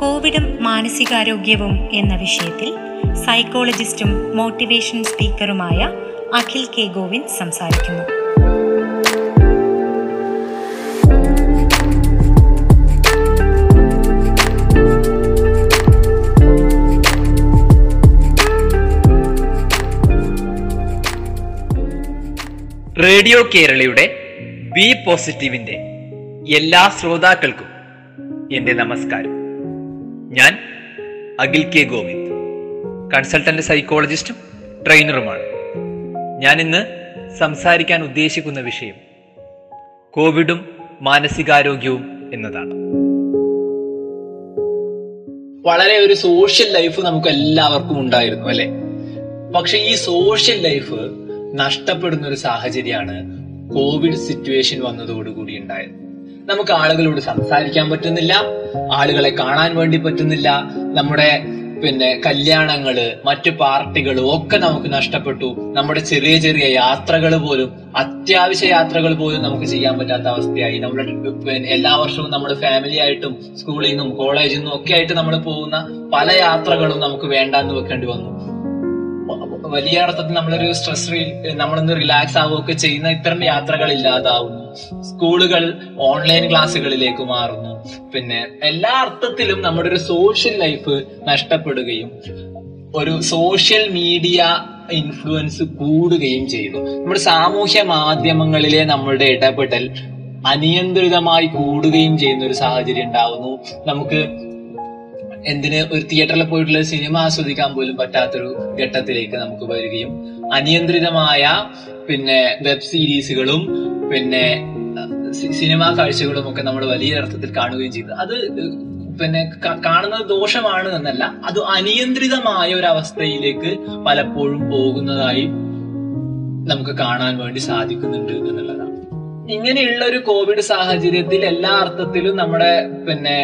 കോവിഡും മാനസികാരോഗ്യവും എന്ന വിഷയത്തിൽ സൈക്കോളജിസ്റ്റും മോട്ടിവേഷൻ സ്പീക്കറുമായ അഖിൽ കെ ഗോവിന്ദ് സംസാരിക്കുന്നു. റേഡിയോ കേരളയുടെ ബി പോസിറ്റീവിന്റെ എല്ലാ ശ്രോതാക്കൾക്കും എന്റെ നമസ്കാരം. ഞാൻ അഖിൽ കെ ഗോവിന്ദ്. കൺസൾട്ടന്റ് സൈക്കോളജിസ്റ്റും ട്രെയിനറുമാണ്. ഞാൻ ഇന്ന് സംസാരിക്കാൻ ഉദ്ദേശിക്കുന്ന വിഷയം കോവിഡും മാനസികാരോഗ്യവും എന്നതാണ്. വളരെ ഒരു സോഷ്യൽ ലൈഫ് നമുക്ക് എല്ലാവർക്കും ഉണ്ടായിരുന്നു അല്ലെ? പക്ഷെ ഈ സോഷ്യൽ ലൈഫ് നഷ്ടപ്പെടുന്ന ഒരു സാഹചര്യമാണ് കോവിഡ് സിറ്റുവേഷൻ വന്നതോടുകൂടി ഉണ്ടായത്. നമുക്ക് ആളുകളോട് സംസാരിക്കാൻ പറ്റുന്നില്ല ആളുകളെ കാണാൻ വേണ്ടി പറ്റുന്നില്ല. നമ്മുടെ പിന്നെ കല്യാണങ്ങൾ മറ്റു പാർട്ടികൾ ഒക്കെ നമുക്ക് നഷ്ടപ്പെട്ടു. നമ്മുടെ ചെറിയ ചെറിയ യാത്രകൾ പോലും അത്യാവശ്യ യാത്രകൾ പോലും നമുക്ക് ചെയ്യാൻ പറ്റാത്ത അവസ്ഥയായി. നമ്മുടെ എല്ലാ വർഷവും നമ്മുടെ ഫാമിലി ആയിട്ടും സ്കൂളിൽ നിന്നും കോളേജിൽ നിന്നും ഒക്കെ ആയിട്ട് നമ്മൾ പോകുന്ന പല യാത്രകളും നമുക്ക് വേണ്ടാന്ന് വെക്കേണ്ടി വന്നു. വലിയ അർത്ഥത്തിൽ നമ്മളൊരു സ്ട്രെസ് നമ്മൾ നമ്മളൊന്ന് റിലാക്സ് ആവുകയൊക്കെ ചെയ്യുന്ന ഇത്തരം യാത്രകൾ ഇല്ലാതാവുന്നു സ്കൂളുകൾ ഓൺലൈൻ ക്ലാസ്സുകളിലേക്ക് മാറുന്നു. പിന്നെ എല്ലാ അർത്ഥത്തിലും നമ്മുടെ ഒരു സോഷ്യൽ ലൈഫ് നഷ്ടപ്പെടുകയും ഒരു സോഷ്യൽ മീഡിയ ഇൻഫ്ലുവൻസ് കൂടുകയും ചെയ്യുന്നു. നമ്മുടെ സാമൂഹ്യ മാധ്യമങ്ങളിലെ നമ്മളുടെ ഇടപെടൽ അനിയന്ത്രിതമായി കൂടുകയും ചെയ്യുന്ന ഒരു സാഹചര്യം ഉണ്ടാവുന്നു. നമുക്ക് എന്തിന് ഒരു തിയേറ്ററിൽ പോയിട്ടുള്ള സിനിമ ആസ്വദിക്കാൻ പോലും പറ്റാത്തൊരു ഘട്ടത്തിലേക്ക് നമുക്ക് വരികയും അനിയന്ത്രിതമായ പിന്നെ വെബ് സീരീസുകളും പിന്നെ സിനിമാ കാഴ്ചകളും ഒക്കെ നമ്മൾ വലിയ അർത്ഥത്തിൽ കാണുകയും ചെയ്തു. അത് പിന്നെ കാണുന്നത് ദോഷമാണ് എന്നല്ല അത് അനിയന്ത്രിതമായ ഒരു അവസ്ഥയിലേക്ക് പലപ്പോഴും പോകുന്നതായി നമുക്ക് കാണാൻ വേണ്ടി സാധിക്കുന്നുണ്ട് എന്നുള്ളതാണ്. ഇങ്ങനെയുള്ള ഒരു കോവിഡ് സാഹചര്യത്തിൽ എല്ലാ അർത്ഥത്തിലും നമ്മുടെ പിന്നെ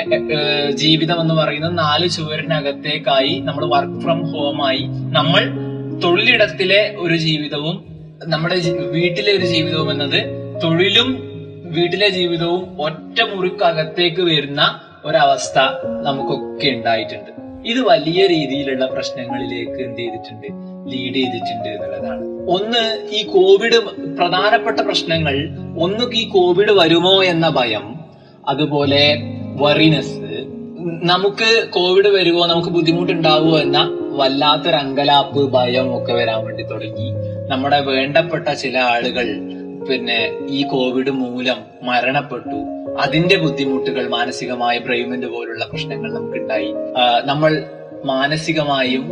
ജീവിതം എന്ന് പറയുന്നത് നാല് ചുവരിനകത്തേക്കായി നമ്മൾ വർക്ക് ഫ്രം ഹോമായി നമ്മൾ തൊഴിലിടത്തിലെ ഒരു ജീവിതവും നമ്മുടെ വീട്ടിലെ ഒരു ജീവിതവും എന്നത് തൊഴിലും വീട്ടിലെ ജീവിതവും ഒറ്റ മുറിക്കകത്തേക്ക് വരുന്ന ഒരവസ്ഥ നമുക്കൊക്കെ ഉണ്ടായിട്ടുണ്ട്. ഇത് വലിയ രീതിയിലുള്ള പ്രശ്നങ്ങളിലേക്ക് എന്ത് ചെയ്തിട്ടുണ്ട്? ലീഡ് ചെയ്തിട്ടുണ്ട് എന്നുള്ളതാണ്. ഒന്ന് ഈ കോവിഡ് പ്രധാനപ്പെട്ട പ്രശ്നങ്ങൾ ഒന്ന് ഈ കോവിഡ് വരുമോ എന്ന ഭയം അതുപോലെ വറിനെസ് നമുക്ക് കോവിഡ് വരുമോ നമുക്ക് ബുദ്ധിമുട്ടുണ്ടാവുമോ എന്ന വല്ലാത്തൊരു അങ്കലാപ്പ് ഭയം ഒക്കെ വരാൻ വേണ്ടി തുടങ്ങി. നമ്മുടെ വേണ്ടപ്പെട്ട ചില ആളുകൾ പിന്നെ ഈ കോവിഡ് മൂലം മരണപ്പെട്ടു. അതിന്റെ ബുദ്ധിമുട്ടുകൾ മാനസികമായ ബ്രെയിമിന്റ് പോലുള്ള പ്രശ്നങ്ങൾ നമുക്കുണ്ടായി. നമ്മൾ മാനസികമായും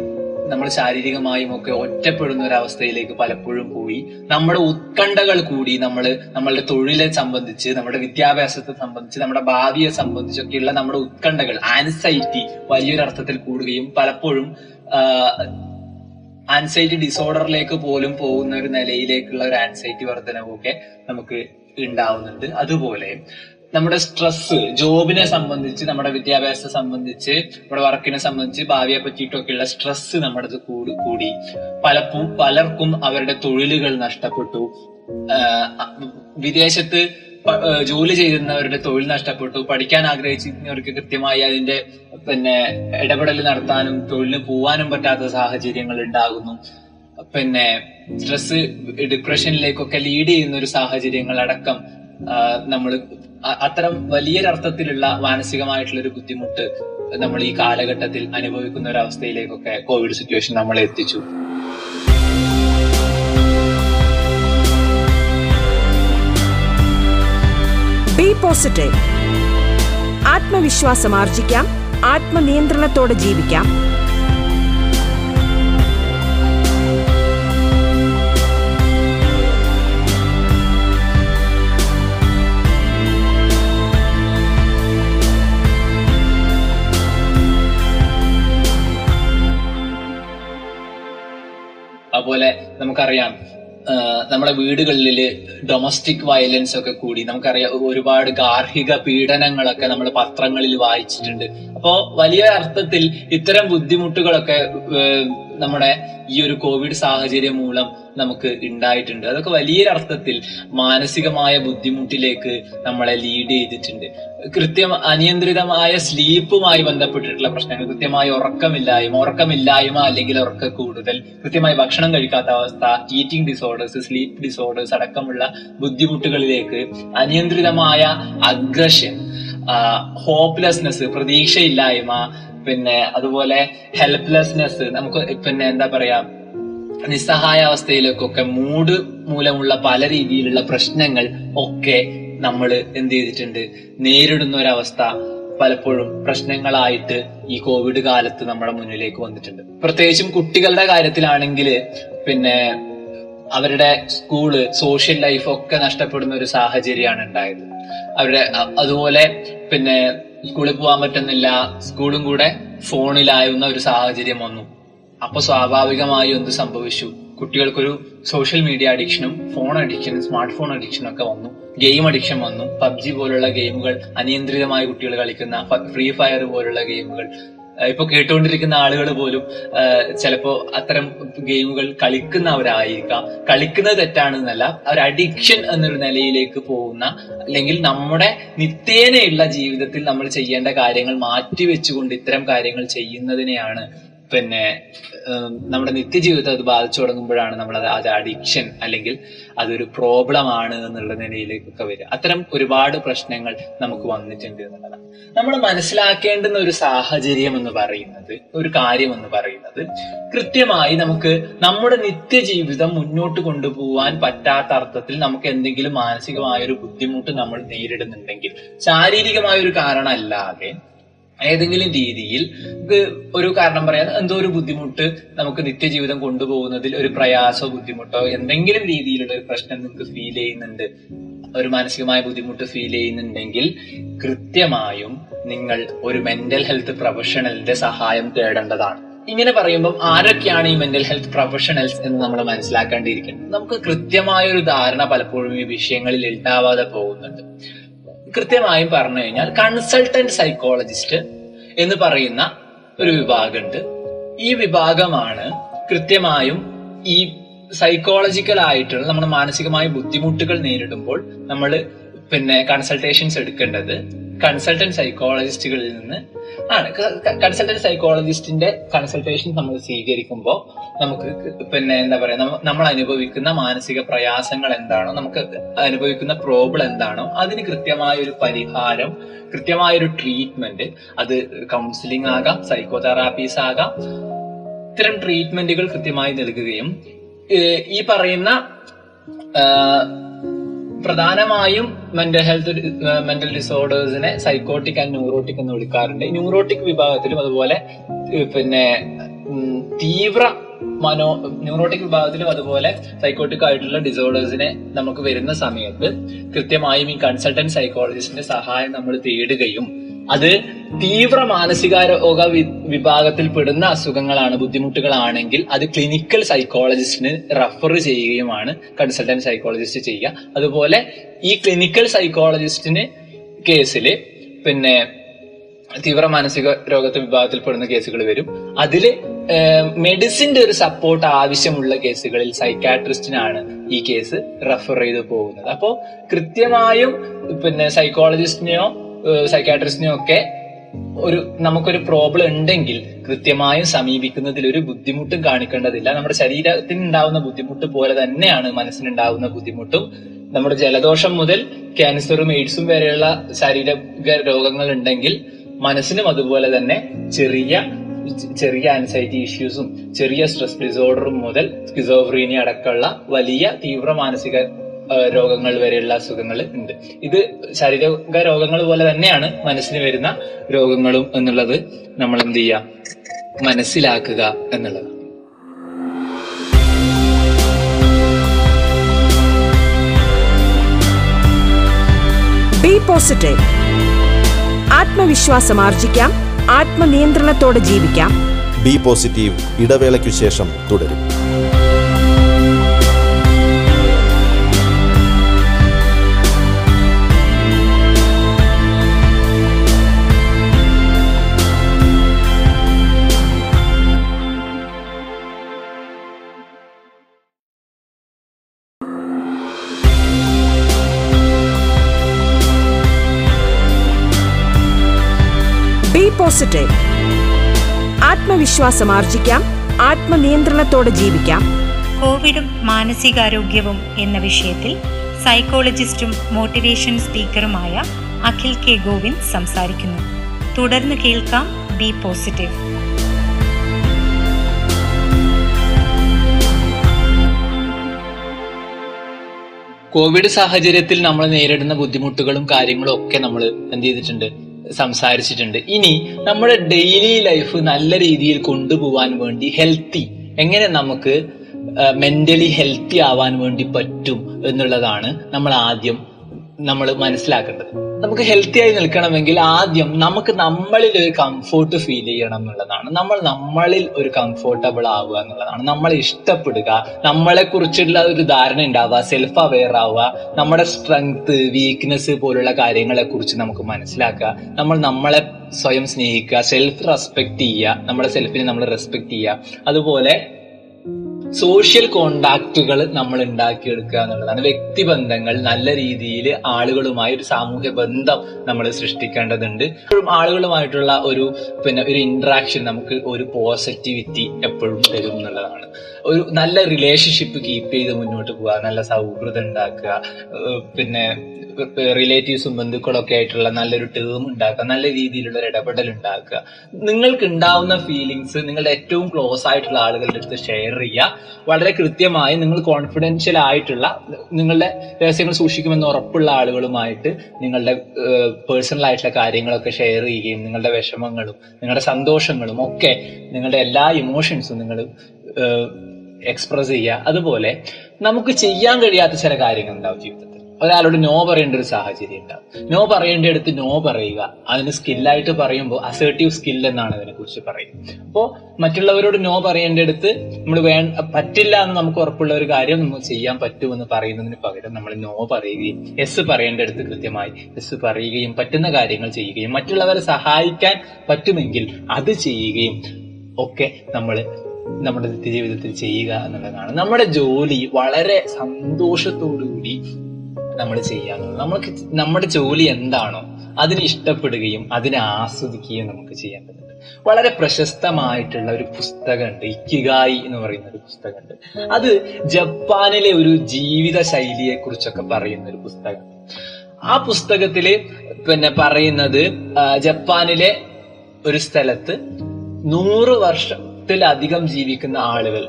നമ്മൾ ശാരീരികമായും ഒക്കെ ഒറ്റപ്പെടുന്ന ഒരു അവസ്ഥയിലേക്ക് പലപ്പോഴും പോയി. നമ്മുടെ ഉത്കണ്ഠകൾ കൂടി നമ്മൾ നമ്മളുടെ തൊഴിലെ സംബന്ധിച്ച് നമ്മുടെ വിദ്യാഭ്യാസത്തെ സംബന്ധിച്ച് നമ്മുടെ ഭാവിയെ സംബന്ധിച്ചൊക്കെയുള്ള നമ്മുടെ ഉത്കണ്ഠകൾ ആൻസൈറ്റി വലിയൊരു അർത്ഥത്തിൽ കൂടുകയും പലപ്പോഴും ആൻസൈറ്റി ഡിസോർഡറിലേക്ക് പോലും പോകുന്ന ഒരു നിലയിലേക്കുള്ള ഒരു ആൻസൈറ്റി വർധനവൊക്കെ നമുക്ക് ഉണ്ടാവുന്നുണ്ട് അതുപോലെ നമ്മുടെ സ്ട്രെസ് ജോബിനെ സംബന്ധിച്ച് നമ്മുടെ വിദ്യാഭ്യാസത്തെ സംബന്ധിച്ച് നമ്മുടെ വർക്കിനെ സംബന്ധിച്ച് ഭാവിയെ പറ്റിയിട്ടൊക്കെയുള്ള സ്ട്രെസ് നമ്മുടെ കൂടി കൂടി. പലപ്പോഴും പലർക്കും അവരുടെ തൊഴിലുകൾ നഷ്ടപ്പെട്ടു. വിദേശത്ത് ജോലി ചെയ്യുന്നവരുടെ തൊഴിൽ നഷ്ടപ്പെട്ടു. പഠിക്കാൻ ആഗ്രഹിക്കുന്നവർക്ക് കൃത്യമായി അതിന്റെ പിന്നെ ഇടപെടൽ നടത്താനും തൊഴിലിന് പോവാനും പറ്റാത്ത സാഹചര്യങ്ങൾ ഉണ്ടാകുന്നു. പിന്നെ സ്ട്രെസ് ഡിപ്രഷനിലേക്കൊക്കെ ലീഡ് ചെയ്യുന്ന ഒരു സാഹചര്യങ്ങൾ അടക്കം നമ്മൾ അത്തരം വലിയൊരർത്ഥത്തിലുള്ള മാനസികമായിട്ടുള്ള ഒരു ബുദ്ധിമുട്ട് നമ്മൾ ഈ കാലഘട്ടത്തിൽ അനുഭവിക്കുന്ന ഒരു അവസ്ഥയിലേക്കൊക്കെ കോവിഡ് സിറ്റുവേഷൻ നമ്മളെ എത്തിച്ചു. പോസിറ്റീവ് ആത്മവിശ്വാസം ആർജിക്കാം. ആത്മനിയന്ത്രണത്തോടെ ജീവിക്കാം. അതുപോലെ നമുക്കറിയാം നമ്മുടെ വീടുകളിൽ ഡൊമസ്റ്റിക് വയലൻസ് ഒക്കെ കൂടി നമുക്കറിയാം ഒരുപാട് ഗാർഹിക പീഡനങ്ങളൊക്കെ നമ്മൾ പത്രങ്ങളിൽ വായിച്ചിട്ടുണ്ട്. അപ്പോ വലിയ അർത്ഥത്തിൽ ഇത്തരം ബുദ്ധിമുട്ടുകളൊക്കെ നമ്മുടെ ഈ ഒരു കോവിഡ് സാഹചര്യം മൂലം നമുക്ക് ഉണ്ടായിട്ടുണ്ട് അതൊക്കെ വലിയൊരർത്ഥത്തിൽ മാനസികമായ ബുദ്ധിമുട്ടിലേക്ക് നമ്മളെ ലീഡ് ചെയ്തിട്ടുണ്ട്. കൃത്യം അനിയന്ത്രിതമായ സ്ലീപ്പുമായി ബന്ധപ്പെട്ടിട്ടുള്ള പ്രശ്നങ്ങൾ കൃത്യമായ ഉറക്കമില്ലായ്മ ഉറക്കമില്ലായ്മ അല്ലെങ്കിൽ ഉറക്ക കൂടുതൽ കൃത്യമായി ഭക്ഷണം കഴിക്കാത്ത അവസ്ഥ ഈറ്റിംഗ് ഡിസോർഡേഴ്സ് സ്ലീപ്പ് ഡിസോർഡേഴ്സ് അടക്കമുള്ള ബുദ്ധിമുട്ടുകളിലേക്ക് അനിയന്ത്രിതമായ അഗ്രഷൻ ഹോപ്പ്ലെസ്നെസ് പ്രതീക്ഷയില്ലായ്മ പിന്നെ അതുപോലെ ഹെൽപ്ലെസ്നെസ് നമുക്ക് പിന്നെ എന്താ പറയാ നിസ്സഹായ അവസ്ഥയിലേക്കൊക്കെ മൂഡ് മൂലമുള്ള പല രീതിയിലുള്ള പ്രശ്നങ്ങൾ ഒക്കെ നമ്മൾ എന്ത് ചെയ്തിട്ടുണ്ട്? നേരിടുന്ന ഒരവസ്ഥ പലപ്പോഴും പ്രശ്നങ്ങളായിട്ട് ഈ കോവിഡ് കാലത്ത് നമ്മുടെ മുന്നിലേക്ക് വന്നിട്ടുണ്ട്. പ്രത്യേകിച്ചും കുട്ടികളുടെ കാര്യത്തിലാണെങ്കിൽ പിന്നെ അവരുടെ സ്കൂൾ സോഷ്യൽ ലൈഫ് ഒക്കെ നഷ്ടപ്പെടുന്ന ഒരു സാഹചര്യമാണ് ഉണ്ടായത്. അവരുടെ അതുപോലെ പിന്നെ സ്കൂളിൽ പോകാൻ പറ്റുന്നില്ല. സ്കൂളും കൂടെ ഫോണിലായുന്ന ഒരു സാഹചര്യം വന്നു. അപ്പൊ സ്വാഭാവികമായും എന്ത് സംഭവിച്ചു? കുട്ടികൾക്കൊരു സോഷ്യൽ മീഡിയ അഡിക്ഷനും ഫോൺ അഡിക്ഷനും സ്മാർട്ട് ഫോൺ അഡിക്ഷനും ഒക്കെ വന്നു. ഗെയിം അഡിക്ഷൻ വന്നു. പബ്ജി പോലുള്ള ഗെയിമുകൾ അനിയന്ത്രിതമായി കുട്ടികൾ കളിക്കുന്ന ഫ്രീ ഫയർ പോലുള്ള ഗെയിമുകൾ ഇപ്പൊ കേട്ടുകൊണ്ടിരിക്കുന്ന ആളുകൾ പോലും ചിലപ്പോ അത്തരം ഗെയിമുകൾ കളിക്കുന്നവരായിരിക്കാം. കളിക്കുന്നത് തെറ്റാണെന്നല്ല അവർ അഡിക്ഷൻ എന്നൊരു നിലയിലേക്ക് പോകുന്ന അല്ലെങ്കിൽ നമ്മുടെ നിത്യേനയുള്ള ജീവിതത്തിൽ നമ്മൾ ചെയ്യേണ്ട കാര്യങ്ങൾ മാറ്റിവെച്ചുകൊണ്ട് ഇത്തരം കാര്യങ്ങൾ ചെയ്യുന്നതിനെയാണ് പിന്നെ നമ്മുടെ നിത്യജീവിതത്തെ അത് ബാധിച്ചു തുടങ്ങുമ്പോഴാണ് നമ്മൾ അത് അത് അഡിക്ഷൻ അല്ലെങ്കിൽ അതൊരു പ്രോബ്ലം ആണ് എന്നുള്ള നിലയിലേക്കൊക്കെ വരിക. അത്തരം ഒരുപാട് പ്രശ്നങ്ങൾ നമുക്ക് വന്നിട്ടുണ്ട് എന്നുള്ളതാണ്. നമ്മൾ മനസ്സിലാക്കേണ്ടുന്ന ഒരു സാഹചര്യം എന്ന് പറയുന്നത് ഒരു കാര്യം എന്ന് പറയുന്നത് കൃത്യമായി നമുക്ക് നമ്മുടെ നിത്യജീവിതം മുന്നോട്ട് കൊണ്ടുപോകാൻ പറ്റാത്ത അർത്ഥത്തിൽ നമുക്ക് എന്തെങ്കിലും മാനസികമായ ഒരു ബുദ്ധിമുട്ട് നമ്മൾ നേരിടുന്നുണ്ടെങ്കിൽ ശാരീരികമായ ഒരു കാരണമല്ലാതെ ഏതെങ്കിലും രീതിയിൽ ഒരു കാരണം പറയാൻ എന്തോ ഒരു ബുദ്ധിമുട്ട് നമുക്ക് നിത്യജീവിതം കൊണ്ടുപോകുന്നതിൽ ഒരു പ്രയാസോ ബുദ്ധിമുട്ടോ എന്തെങ്കിലും രീതിയിലുള്ള ഒരു പ്രശ്നം നിങ്ങൾക്ക് ഫീൽ ചെയ്യുന്നുണ്ട് ഒരു മാനസികമായ ബുദ്ധിമുട്ട് ഫീൽ ചെയ്യുന്നുണ്ടെങ്കിൽ കൃത്യമായും നിങ്ങൾ ഒരു മെന്റൽ ഹെൽത്ത് പ്രൊഫഷണലിന്റെ സഹായം തേടേണ്ടതാണ്. ഇങ്ങനെ പറയുമ്പോൾ ആരൊക്കെയാണ് ഈ മെന്റൽ ഹെൽത്ത് പ്രൊഫഷണൽസ് എന്ന് നമ്മൾ മനസ്സിലാക്കേണ്ടിയിരിക്കുന്നത് നമുക്ക് കൃത്യമായ ഒരു ധാരണ പലപ്പോഴും ഈ വിഷയങ്ങളിൽ ഉണ്ടാവാതെ പോകുന്നുണ്ട്. കൃത്യമായും പറഞ്ഞു കഴിഞ്ഞാൽ കൺസൾട്ടന്റ് സൈക്കോളജിസ്റ്റ് എന്ന് പറയുന്ന ഒരു വിഭാഗമുണ്ട്. ഈ വിഭാഗമാണ് കൃത്യമായും ഈ സൈക്കോളജിക്കൽ ആയിട്ടുള്ള നമ്മുടെ മാനസികമായ ബുദ്ധിമുട്ടുകൾ നേരിടുമ്പോൾ നമ്മൾ പിന്നെ കൺസൾട്ടേഷൻസ് എടുക്കേണ്ടത്. കൺസൾട്ടന്റ് സൈക്കോളജിസ്റ്റുകളിൽ നിന്ന് ആണ്. കൺസൾട്ടന്റ് സൈക്കോളജിസ്റ്റിന്റെ കൺസൾട്ടേഷൻ നമ്മൾ സ്വീകരിക്കുമ്പോൾ നമുക്ക് പിന്നെ എന്താ പറയാ നമ്മൾ അനുഭവിക്കുന്ന മാനസിക പ്രയാസങ്ങൾ എന്താണോ നമുക്ക് അനുഭവിക്കുന്ന പ്രോബ്ലം എന്താണോ അതിന് കൃത്യമായ ഒരു പരിഹാരം കൃത്യമായ ഒരു ട്രീറ്റ്മെന്റ് അത് കൗൺസിലിംഗ് ആകാം സൈക്കോതെറാപ്പീസ് ആകാം ഇത്തരം ട്രീറ്റ്മെന്റുകൾ കൃത്യമായി നൽകുകയും ഈ പറയുന്ന പ്രധാനമായും മെന്റൽ ഹെൽത്ത് മെന്റൽ ഡിസോർഡേഴ്സിനെ സൈക്കോട്ടിക് ആൻഡ് ന്യൂറോട്ടിക് എന്ന് വിളിക്കാറുണ്ട്. ന്യൂറോട്ടിക് വിഭാഗത്തിലും അതുപോലെ പിന്നെ തീവ്ര മനോ ന്യൂറോട്ടിക് വിഭാഗത്തിലും അതുപോലെ സൈക്കോട്ടിക് ആയിട്ടുള്ള ഡിസോർഡേഴ്സിനെ നമുക്ക് വരുന്ന സമയത്ത് കൃത്യമായും ഈ കൺസൾട്ടന്റ് സൈക്കോളജിസ്റ്റിന്റെ സഹായം നമ്മൾ തേടുകയും അത് തീവ്ര മാനസികാരോഗ വി- വിഭാഗത്തിൽ പെടുന്ന അസുഖങ്ങളാണ് ബുദ്ധിമുട്ടുകളാണെങ്കിൽ അത് ക്ലിനിക്കൽ സൈക്കോളജിസ്റ്റിന് റെഫർ ചെയ്യുകയുമാണ് കൺസൾട്ടന്റ് സൈക്കോളജിസ്റ്റ് ചെയ്യുക. അതുപോലെ ഈ ക്ലിനിക്കൽ സൈക്കോളജിസ്റ്റിന് കേസിൽ പിന്നെ തീവ്ര മാനസിക രോഗത്തെ വിഭാഗത്തിൽ പെടുന്ന കേസുകൾ വരും. അതിൽ മെഡിസിന്റെ ഒരു സപ്പോർട്ട് ആവശ്യമുള്ള കേസുകളിൽ സൈക്കാട്രിസ്റ്റിനാണ് ഈ കേസ് റെഫർ ചെയ്ത് പോകുന്നത്. അപ്പോൾ കൃത്യമായും പിന്നെ സൈക്കോളജിസ്റ്റിനെയോ സൈക്കാട്രിസ്റ്റിനെയോ ഒക്കെ ഒരു നമുക്കൊരു പ്രോബ്ലം ഉണ്ടെങ്കിൽ കൃത്യമായും സമീപിക്കുന്നതിൽ ഒരു ബുദ്ധിമുട്ടും കാണിക്കേണ്ടതില്ല. നമ്മുടെ ശരീരത്തിന് ഉണ്ടാവുന്ന ബുദ്ധിമുട്ട് പോലെ തന്നെയാണ് മനസ്സിനുണ്ടാവുന്ന ബുദ്ധിമുട്ടും. നമ്മുടെ ജലദോഷം മുതൽ ക്യാൻസറും എയ്ഡ്സും വരെയുള്ള ശാരീരിക രോഗങ്ങൾ ഉണ്ടെങ്കിൽ മനസ്സിനും അതുപോലെ തന്നെ ചെറിയ ചെറിയ ആൻസൈറ്റി ഇഷ്യൂസും ചെറിയ സ്ട്രെസ് ഡിസോർഡറും മുതൽ സ്കിസോഫ്രീനിയ അടക്കമുള്ള വലിയ തീവ്ര മാനസിക രോഗങ്ങൾ വരെയുള്ള അസുഖങ്ങൾ ഉണ്ട്. ഇത് ശാരീരിക രോഗങ്ങൾ പോലെ തന്നെയാണ് മനസ്സിന് വരുന്ന രോഗങ്ങളും എന്നുള്ളത് നമ്മൾ എന്ത് ചെയ്യുക മനസ്സിലാക്കുക എന്നുള്ളത് ബി പോസിറ്റീവ് ആത്മവിശ്വാസം ആർജിക്കാം. ആത്മനിയന്ത്രണത്തോടെ ജീവിക്കാം. ബി പോസിറ്റീവ് ഇടവേളയ്ക്കു ശേഷം തുടരും. പോസിറ്റീവ് ആത്മവിശ്വാസം ആർജിക്കാം ആത്മനിയന്ത്രണത്തോടെ ജീവിക്കാം. കോവിഡും മാനസികാരോഗ്യവും എന്ന വിഷയത്തിൽ സൈക്കോളജിസ്റ്റും മോട്ടിവേഷൻ സ്പീക്കറുമായ അഖിൽ കെ ഗോവിന്ദ് സംസാരിക്കുന്നു. തുടർന്ന് കേൾക്കാം ബി പോസിറ്റീവ്. കോവിഡ് സാഹചര്യത്തിൽ നമ്മൾ നേരിടുന്ന ബുദ്ധിമുട്ടുകളും കാര്യങ്ങളും ഒക്കെ നമ്മൾ എന്ത് ചെയ്തിട്ടുണ്ട്? സംസാരിച്ചിട്ടുണ്ട്. ഇനി നമ്മുടെ ഡെയിലി ലൈഫ് നല്ല രീതിയിൽ കൊണ്ടുപോകാൻ വേണ്ടി ഹെൽത്തി എങ്ങനെ നമുക്ക് മെന്റലി ഹെൽത്തി ആവാൻ വേണ്ടി പറ്റും എന്നുള്ളതാണ് നമ്മൾ ആദ്യം നമ്മൾ മനസ്സിലാക്കേണ്ടത്. നമുക്ക് ഹെൽത്തി ആയി നിൽക്കണമെങ്കിൽ ആദ്യം നമുക്ക് നമ്മളിൽ ഒരു കംഫോർട്ട് ഫീൽ ചെയ്യണം എന്നുള്ളതാണ്. നമ്മൾ നമ്മളിൽ ഒരു കംഫോർട്ടബിൾ ആവുക എന്നുള്ളതാണ്. നമ്മളെ ഇഷ്ടപ്പെടുക നമ്മളെ കുറിച്ചുള്ള ഒരു ധാരണ ഉണ്ടാവുക സെൽഫ് അവെയർ ആവുക നമ്മുടെ സ്ട്രെങ്ത് വീക്ക്നെസ് പോലുള്ള കാര്യങ്ങളെ കുറിച്ച് നമുക്ക് മനസ്സിലാക്കുക. നമ്മൾ നമ്മളെ സ്വയം സ്നേഹിക്കുക സെൽഫ് റെസ്പെക്ട് ചെയ്യുക നമ്മുടെ സെൽഫിനെ നമ്മൾ റെസ്പെക്ട് ചെയ്യുക. അതുപോലെ സോഷ്യൽ കോണ്ടാക്റ്റുകൾ നമ്മൾ ഉണ്ടാക്കിയെടുക്കുക എന്നുള്ളതാണ്. വ്യക്തിബന്ധങ്ങൾ നല്ല രീതിയിൽ ആളുകളുമായി ഒരു സാമൂഹ്യ ബന്ധം നമ്മൾ സൃഷ്ടിക്കേണ്ടതുണ്ട്. എപ്പോഴും ആളുകളുമായിട്ടുള്ള ഒരു പിന്നെ ഒരു ഇന്ററാക്ഷൻ നമുക്ക് ഒരു പോസിറ്റിവിറ്റി എപ്പോഴും തരും എന്നുള്ളതാണ്. ഒരു നല്ല റിലേഷൻഷിപ്പ് കീപ്പ് ചെയ്ത് മുന്നോട്ട് പോവുക നല്ല സൗഹൃദം ഉണ്ടാക്കുക പിന്നെ റിലേറ്റീവ്സും ബന്ധുക്കളൊക്കെ ആയിട്ടുള്ള നല്ലൊരു ടേം ഉണ്ടാക്കുക നല്ല രീതിയിലുള്ള ഒരു ഇടപെടൽ ഉണ്ടാക്കുക. നിങ്ങൾക്ക് ഉണ്ടാവുന്ന ഫീലിങ്സ് നിങ്ങളുടെ ഏറ്റവും ക്ലോസ് ആയിട്ടുള്ള ആളുകളുടെ അടുത്ത് ഷെയർ ചെയ്യുക. വളരെ കൃത്യമായി നിങ്ങൾ കോൺഫിഡൻഷ്യൽ ആയിട്ടുള്ള നിങ്ങളുടെ രഹസ്യങ്ങൾ സൂക്ഷിക്കുമെന്ന് ഉറപ്പുള്ള ആളുകളുമായിട്ട് നിങ്ങളുടെ പേഴ്സണൽ ആയിട്ടുള്ള കാര്യങ്ങളൊക്കെ ഷെയർ ചെയ്യുകയും നിങ്ങളുടെ വിഷമങ്ങളും നിങ്ങളുടെ സന്തോഷങ്ങളും ഒക്കെ നിങ്ങളുടെ എല്ലാ ഇമോഷൻസും നിങ്ങൾ എക്സ്പ്രസ് ചെയ്യുക. അതുപോലെ നമുക്ക് ചെയ്യാൻ കഴിയാത്ത ചില കാര്യങ്ങൾ ഉണ്ടാവും ജീവിതത്തിൽ. ഒരാളോട് നോ പറയേണ്ട ഒരു സാഹചര്യം ഉണ്ടാവും. നോ പറയേണ്ടടുത്ത് നോ പറയുക. അതിന് സ്കില്ലായിട്ട് പറയുമ്പോൾ അസേർട്ടീവ് സ്കിൽ എന്നാണ് അതിനെ കുറിച്ച് പറയുന്നത്. അപ്പോൾ മറ്റുള്ളവരോട് നോ പറയേണ്ടടുത്ത് നമ്മൾ വേ പറ്റില്ല എന്ന് നമുക്ക് ഉറപ്പുള്ള ഒരു കാര്യം നമുക്ക് ചെയ്യാൻ പറ്റുമെന്ന് പറയുന്നതിന് പകരം നമ്മൾ നോ പറയുകയും എസ് പറയേണ്ടടുത്ത് കൃത്യമായി എസ് പറയുകയും പറ്റുന്ന കാര്യങ്ങൾ ചെയ്യുകയും മറ്റുള്ളവരെ സഹായിക്കാൻ പറ്റുമെങ്കിൽ അത് ചെയ്യുകയും ഒക്കെ നമ്മൾ നമ്മുടെ നിത്യജീവിതത്തിൽ ചെയ്യുക എന്നുള്ളതാണ് നമ്മുടെ ജോലി വളരെ സന്തോഷത്തോടുകൂടി നമ്മൾ ചെയ്യാന്നുള്ളത് നമുക്ക് നമ്മുടെ ജോലി എന്താണോ അതിനെ ഇഷ്ടപ്പെടുകയും അതിനെ ആസ്വദിക്കുകയും നമുക്ക് പറ്റുന്നത് വളരെ പ്രശസ്തമായിട്ടുള്ള ഒരു പുസ്തകമുണ്ട്. ഇക്കിഗായി എന്ന് പറയുന്ന ഒരു പുസ്തകമുണ്ട്. അത് ജപ്പാനിലെ ഒരു ജീവിത ശൈലിയെ കുറിച്ചൊക്കെ പറയുന്ന ഒരു പുസ്തകം. ആ പുസ്തകത്തിൽ പിന്നെ പറയുന്നത് ജപ്പാനിലെ ഒരു സ്ഥലത്ത് നൂറ് വർഷത്തിലധികം ജീവിക്കുന്ന ആളുകൾ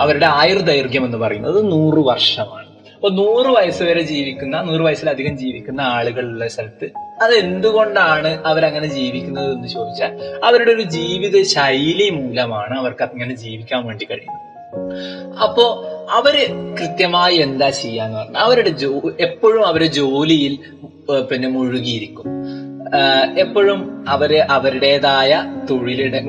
അവരുടെ ആയുർദൈർഘ്യം എന്ന് പറയുന്നത് നൂറ് വർഷമാണ്. അപ്പൊ നൂറ് വയസ്സ് വരെ ജീവിക്കുന്ന നൂറ് വയസ്സിലധികം ജീവിക്കുന്ന ആളുകളുള്ള സ്ഥലത്ത് അത് എന്തുകൊണ്ടാണ് അവരങ്ങനെ ജീവിക്കുന്നത് എന്ന് ചോദിച്ചാൽ അവരുടെ ഒരു ജീവിത ശൈലി മൂലമാണ് അവർക്ക് അങ്ങനെ ജീവിക്കാൻ വേണ്ടി കഴിയുന്നത്. അപ്പോ അവർ കൃത്യമായി എന്താ ചെയ്യാന്ന് പറഞ്ഞാൽ അവരുടെ ജോ എപ്പോഴും അവരുടെ ജോലിയിൽ പിന്നെ മുഴുകിയിരിക്കും. എപ്പോഴും അവർ അവരുടേതായ തൊഴിലിട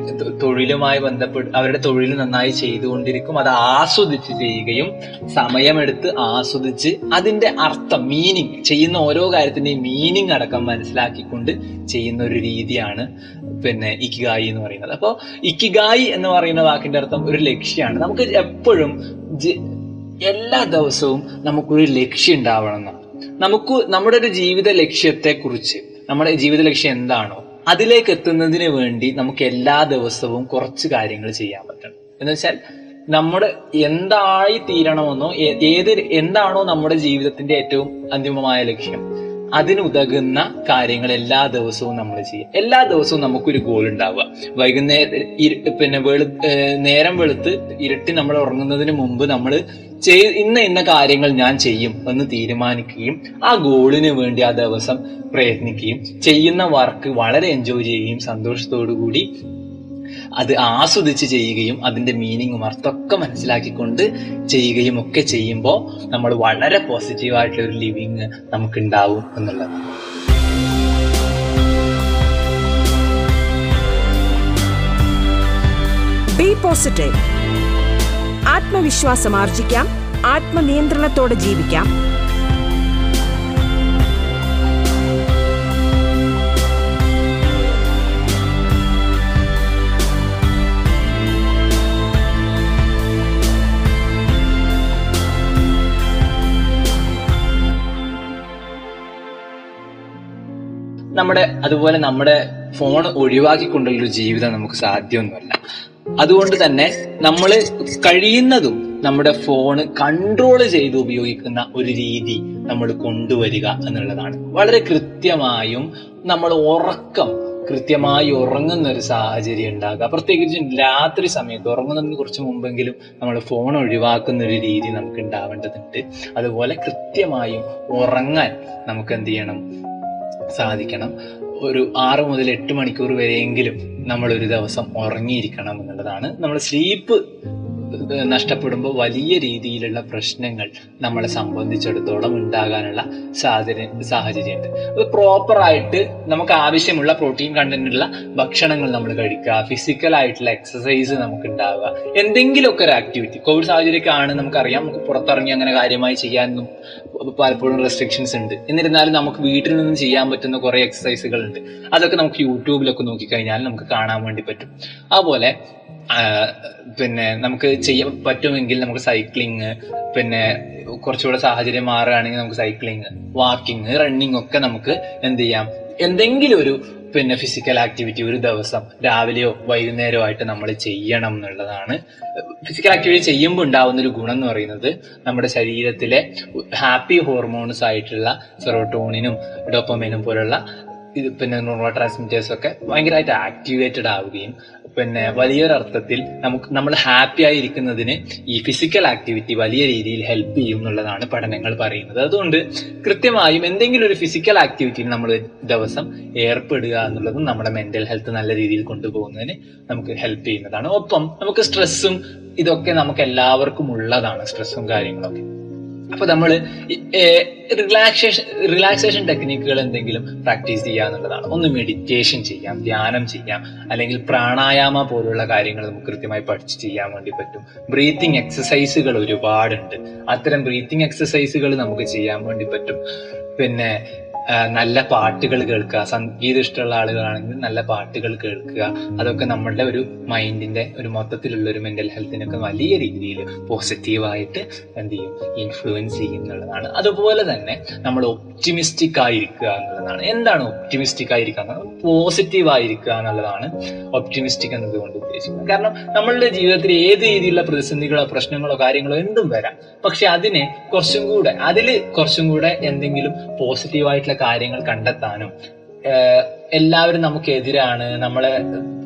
തൊഴിലുമായി ബന്ധപ്പെട്ട് അവരുടെ തൊഴിൽ നന്നായി ചെയ്തുകൊണ്ടിരിക്കും. അത് ആസ്വദിച്ച് ചെയ്യുകയും സമയമെടുത്ത് ആസ്വദിച്ച് അതിന്റെ അർത്ഥം മീനിങ് ചെയ്യുന്ന ഓരോ കാര്യത്തിന്റെയും മീനിങ് അടക്കം മനസ്സിലാക്കിക്കൊണ്ട് ചെയ്യുന്ന ഒരു രീതിയാണ് പിന്നെ ഇക്കിഗായി എന്ന് പറയുന്നത്. അപ്പോൾ ഇക്കിഗായി എന്ന് പറയുന്ന വാക്കിന്റെ അർത്ഥം ഒരു ലക്ഷ്യമാണ്. നമുക്ക് എപ്പോഴും എല്ലാ ദിവസവും നമുക്കൊരു ലക്ഷ്യം ഉണ്ടാവണം എന്നാണ്. നമുക്ക് നമ്മുടെ ഒരു ജീവിത ലക്ഷ്യത്തെ കുറിച്ച് നമ്മുടെ ജീവിത ലക്ഷ്യം എന്താണോ അതിലേക്ക് എത്തുന്നതിന് വേണ്ടി നമുക്ക് എല്ലാ ദിവസവും കുറച്ച് കാര്യങ്ങൾ ചെയ്യാൻ പറ്റണം. എന്ന് വെച്ചാൽ നമ്മുടെ എന്തായി തീരണമെന്നോ ഏത് എന്താണോ നമ്മുടെ ജീവിതത്തിന്റെ ഏറ്റവും അന്തിമമായ ലക്ഷ്യം. അതിനുതകുന്ന കാര്യങ്ങൾ എല്ലാ ദിവസവും നമ്മൾ ചെയ്യുക എല്ലാ ദിവസവും നമുക്കൊരു ഗോൾ ഉണ്ടാവുക. വൈകുന്നേരം പിന്നെ വെളു നേരം വെളുത്ത് ഇരുട്ടി നമ്മൾ ഉറങ്ങുന്നതിന് മുമ്പ് നമ്മൾ ചെയ് ഇന്ന ഇന്ന കാര്യങ്ങൾ ഞാൻ ചെയ്യും എന്ന് തീരുമാനിക്കുകയും ആ ഗോളിന് വേണ്ടി ആ ദിവസം പ്രയത്നിക്കുകയും ചെയ്യുന്ന വർക്ക് വളരെ എൻജോയ് ചെയ്യുകയും സന്തോഷത്തോടു കൂടി അത് ആസ്വദിച്ച് ചെയ്യുകയും അതിന്റെ മീനിങ്ങും അർത്ഥമൊക്കെ മനസ്സിലാക്കിക്കൊണ്ട് ചെയ്യുകയും ഒക്കെ ചെയ്യുമ്പോൾ നമ്മൾ വളരെ പോസിറ്റീവായിട്ടുള്ള ഒരു ലിവിങ് നമുക്ക് ഉണ്ടാവും എന്നുള്ളത്. ബി പോസിറ്റീവ് ആത്മവിശ്വാസം ആർജിക്കാം. ആത്മനിയന്ത്രണത്തോടെ ജീവിക്കാം. നമ്മുടെ അതുപോലെ നമ്മുടെ ഫോൺ ഒഴിവാക്കിക്കൊണ്ടുള്ള ജീവിതം നമുക്ക് സാധ്യമൊന്നുമല്ല. അതുകൊണ്ട് തന്നെ നമ്മൾ കഴിയുന്നതും നമ്മുടെ ഫോണ് കൺട്രോൾ ചെയ്ത് ഉപയോഗിക്കുന്ന ഒരു രീതി നമ്മൾ കൊണ്ടുവരിക എന്നുള്ളതാണ്. വളരെ കൃത്യമായും നമ്മൾ ഉറക്കം കൃത്യമായി ഉറങ്ങുന്ന ഒരു സാഹചര്യം ഉണ്ടാകുക. പ്രത്യേകിച്ചും രാത്രി സമയത്ത് ഉറങ്ങുന്നതിന് കുറച്ച് മുമ്പെങ്കിലും നമ്മൾ ഫോൺ ഒഴിവാക്കുന്ന ഒരു രീതി നമുക്ക് ഉണ്ടാവേണ്ടതുണ്ട്. അതുപോലെ കൃത്യമായും ഉറങ്ങാൻ നമുക്ക് എന്ത് ചെയ്യണം? സാധിക്കണം. ഒരു ആറ് മുതൽ എട്ട് മണിക്കൂർ വരെയെങ്കിലും നമ്മൾ ഒരു ദിവസം ഉറങ്ങിയിരിക്കണം എന്നുള്ളതാണ്. നമ്മൾ സ്ലീപ്പ് നഷ്ടപ്പെടുമ്പോൾ വലിയ രീതിയിലുള്ള പ്രശ്നങ്ങൾ നമ്മളെ സംബന്ധിച്ചിടത്തോളം ഉണ്ടാകാനുള്ള സാഹചര്യം സാഹചര്യമുണ്ട്. അത് പ്രോപ്പറായിട്ട് നമുക്ക് ആവശ്യമുള്ള പ്രോട്ടീൻ കണ്ടന്റുള്ള ഭക്ഷണങ്ങൾ നമ്മൾ കഴിക്കുക. ഫിസിക്കൽ ആയിട്ടുള്ള എക്സസൈസ് നമുക്ക് ഉണ്ടാവുക എന്തെങ്കിലുമൊക്കെ ഒരു ആക്ടിവിറ്റി കോവിഡ് സാഹചര്യമൊക്കെ ആണ് നമുക്കറിയാം. നമുക്ക് പുറത്തിറങ്ങി അങ്ങനെ കാര്യമായി ചെയ്യാനൊന്നും പലപ്പോഴും റെസ്ട്രിക്ഷൻസ് ഉണ്ട്. എന്നിരുന്നാലും നമുക്ക് വീട്ടിൽ നിന്നും ചെയ്യാൻ പറ്റുന്ന കുറെ എക്സസൈസുകൾ ഉണ്ട് അതൊക്കെ നമുക്ക് യൂട്യൂബിലൊക്കെ നോക്കിക്കഴിഞ്ഞാൽ നമുക്ക് കാണാൻ വേണ്ടി പറ്റും. അതുപോലെ പിന്നെ നമുക്ക് ചെയ്യാൻ പറ്റുമെങ്കിൽ നമുക്ക് സൈക്ലിങ് പിന്നെ കുറച്ചുകൂടെ സാഹചര്യം മാറുകയാണെങ്കിൽ നമുക്ക് സൈക്ലിങ് വാക്കിംഗ് റണ്ണിങ് ഒക്കെ നമുക്ക് എന്ത് ചെയ്യാം? എന്തെങ്കിലും ഒരു പിന്നെ ഫിസിക്കൽ ആക്ടിവിറ്റി ഒരു ദിവസം രാവിലെയോ വൈകുന്നേരമോ ആയിട്ട് നമ്മൾ ചെയ്യണം എന്നുള്ളതാണ്. ഫിസിക്കൽ ആക്ടിവിറ്റി ചെയ്യുമ്പോൾ ഉണ്ടാവുന്ന ഒരു ഗുണം എന്ന് പറയുന്നത് നമ്മുടെ ശരീരത്തിലെ ഹാപ്പി ഹോർമോൺസ് ആയിട്ടുള്ള സെറോട്ടോണിനും ഡോപ്പമിനും പോലുള്ള ഇത് പിന്നെ ന്യൂറോ ട്രാൻസ്മിറ്റേഴ്സ് ഒക്കെ ഭയങ്കരമായിട്ട് ആക്ടിവേറ്റഡ് ആവുകയും പിന്നെ വലിയൊരർത്ഥത്തിൽ നമുക്ക് നമ്മൾ ഹാപ്പി ആയിരിക്കുന്നതിന് ഈ ഫിസിക്കൽ ആക്ടിവിറ്റി വലിയ രീതിയിൽ ഹെൽപ്പ് ചെയ്യും എന്നുള്ളതാണ് പഠനങ്ങൾ പറയുന്നത്. അതുകൊണ്ട് കൃത്യമായും എന്തെങ്കിലും ഒരു ഫിസിക്കൽ ആക്ടിവിറ്റിയിൽ നമ്മൾ ദിവസം ഏർപ്പെടുക എന്നുള്ളതും നമ്മുടെ മെന്റൽ ഹെൽത്ത് നല്ല രീതിയിൽ കൊണ്ടുപോകുന്നതിന് നമുക്ക് ഹെൽപ്പ് ചെയ്യുന്നതാണ്. ഒപ്പം നമുക്ക് സ്ട്രെസ്സും ഇതൊക്കെ നമുക്ക് എല്ലാവർക്കും ഉള്ളതാണ് സ്ട്രെസ്സും കാര്യങ്ങളൊക്കെ. അപ്പൊ നമ്മൾ റിലാക്സേഷൻ റിലാക്സേഷൻ ടെക്നിക്കുകൾ എന്തെങ്കിലും പ്രാക്ടീസ് ചെയ്യുക എന്നുള്ളതാണ്. ഒന്ന് മെഡിറ്റേഷൻ ചെയ്യാം ധ്യാനം ചെയ്യാം അല്ലെങ്കിൽ പ്രാണായാമ പോലുള്ള കാര്യങ്ങൾ നമുക്ക് കൃത്യമായി പഠിച്ച് ചെയ്യാൻ വേണ്ടി പറ്റും. ബ്രീത്തിങ് എക്സസൈസുകൾ ഒരുപാടുണ്ട്. അത്തരം ബ്രീത്തിങ് എക്സസൈസുകൾ നമുക്ക് ചെയ്യാൻ വേണ്ടി പറ്റും. പിന്നെ നല്ല പാട്ടുകൾ കേൾക്കുക. സംഗീതം ഇഷ്ടമുള്ള ആളുകളാണെങ്കിൽ നല്ല പാട്ടുകൾ കേൾക്കുക. അതൊക്കെ നമ്മളുടെ ഒരു മൈൻഡിന്റെ ഒരു മൊത്തത്തിലുള്ള ഒരു മെന്റൽ ഹെൽത്തിനൊക്കെ വലിയ രീതിയിൽ പോസിറ്റീവായിട്ട് എന്ത് ചെയ്യും? ഇൻഫ്ലുവൻസ് ചെയ്യും എന്നുള്ളതാണ്. അതുപോലെ തന്നെ നമ്മൾ ഒപ്റ്റിമിസ്റ്റിക് ആയിരിക്കുക എന്നുള്ളതാണ്. എന്താണ് ഒപ്റ്റിമിസ്റ്റിക് ആയിരിക്കുക? പോസിറ്റീവ് ആയിരിക്കുക എന്നുള്ളതാണ് ഒപ്റ്റിമിസ്റ്റിക് എന്നതുകൊണ്ട് ഉദ്ദേശിക്കുന്നത്. കാരണം നമ്മളുടെ ജീവിതത്തിൽ ഏത് രീതിയിലുള്ള പ്രതിസന്ധികളോ പ്രശ്നങ്ങളോ കാര്യങ്ങളോ എന്തും വരാം. പക്ഷെ അതിനെ കുറച്ചും കൂടെ അതിൽ കുറച്ചും കൂടെ എന്തെങ്കിലും പോസിറ്റീവ് ആയിട്ടുള്ള കാര്യങ്ങൾ കണ്ടെത്താനും എല്ലാവരും നമുക്കെതിരാണ് നമ്മളെ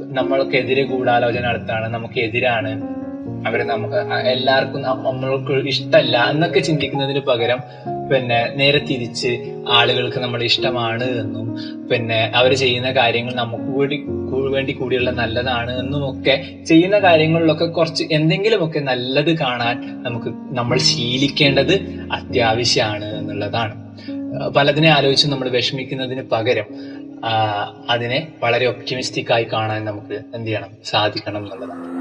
നമ്മൾക്കെതിരെ ഗൂഢാലോചന നടത്താണ് നമുക്കെതിരാണ്. അവർ നമുക്ക് എല്ലാവർക്കും നമ്മൾക്ക് ഇഷ്ടമല്ല എന്നൊക്കെ ചിന്തിക്കുന്നതിന് പകരം പിന്നെ നേരെ തിരിച്ച് ആളുകൾക്ക് നമ്മൾ ഇഷ്ടമാണ് എന്നും പിന്നെ അവർ ചെയ്യുന്ന കാര്യങ്ങൾ നമുക്ക് കൂടി വേണ്ടി കൂടിയുള്ള നല്ലതാണ് എന്നും ഒക്കെ ചെയ്യുന്ന കാര്യങ്ങളിലൊക്കെ കുറച്ച് എന്തെങ്കിലുമൊക്കെ നല്ലത് കാണാൻ നമുക്ക് നമ്മൾ ശീലിക്കേണ്ടത് അത്യാവശ്യമാണ് എന്നുള്ളതാണ്. പലതിനെ ആലോചിച്ച് നമ്മൾ വിഷമിക്കുന്നതിന് പകരം അതിനെ വളരെ ഒപ്റ്റിമിസ്റ്റിക് ആയി കാണാൻ നമുക്ക് എന്ത് ചെയ്യണം? സാധിക്കണം എന്നുള്ളതാണ്.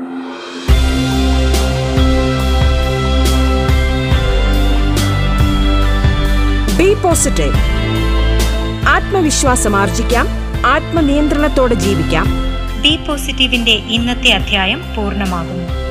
ബി പോസിറ്റീവ് ആത്മവിശ്വാസം ആർജിക്കാം. ആത്മനിയന്ത്രണത്തോടെ ജീവിക്കാം. ബി പോസിറ്റീവിന്റെ ഇന്നത്തെ അധ്യായം പൂർണമാകുന്നു.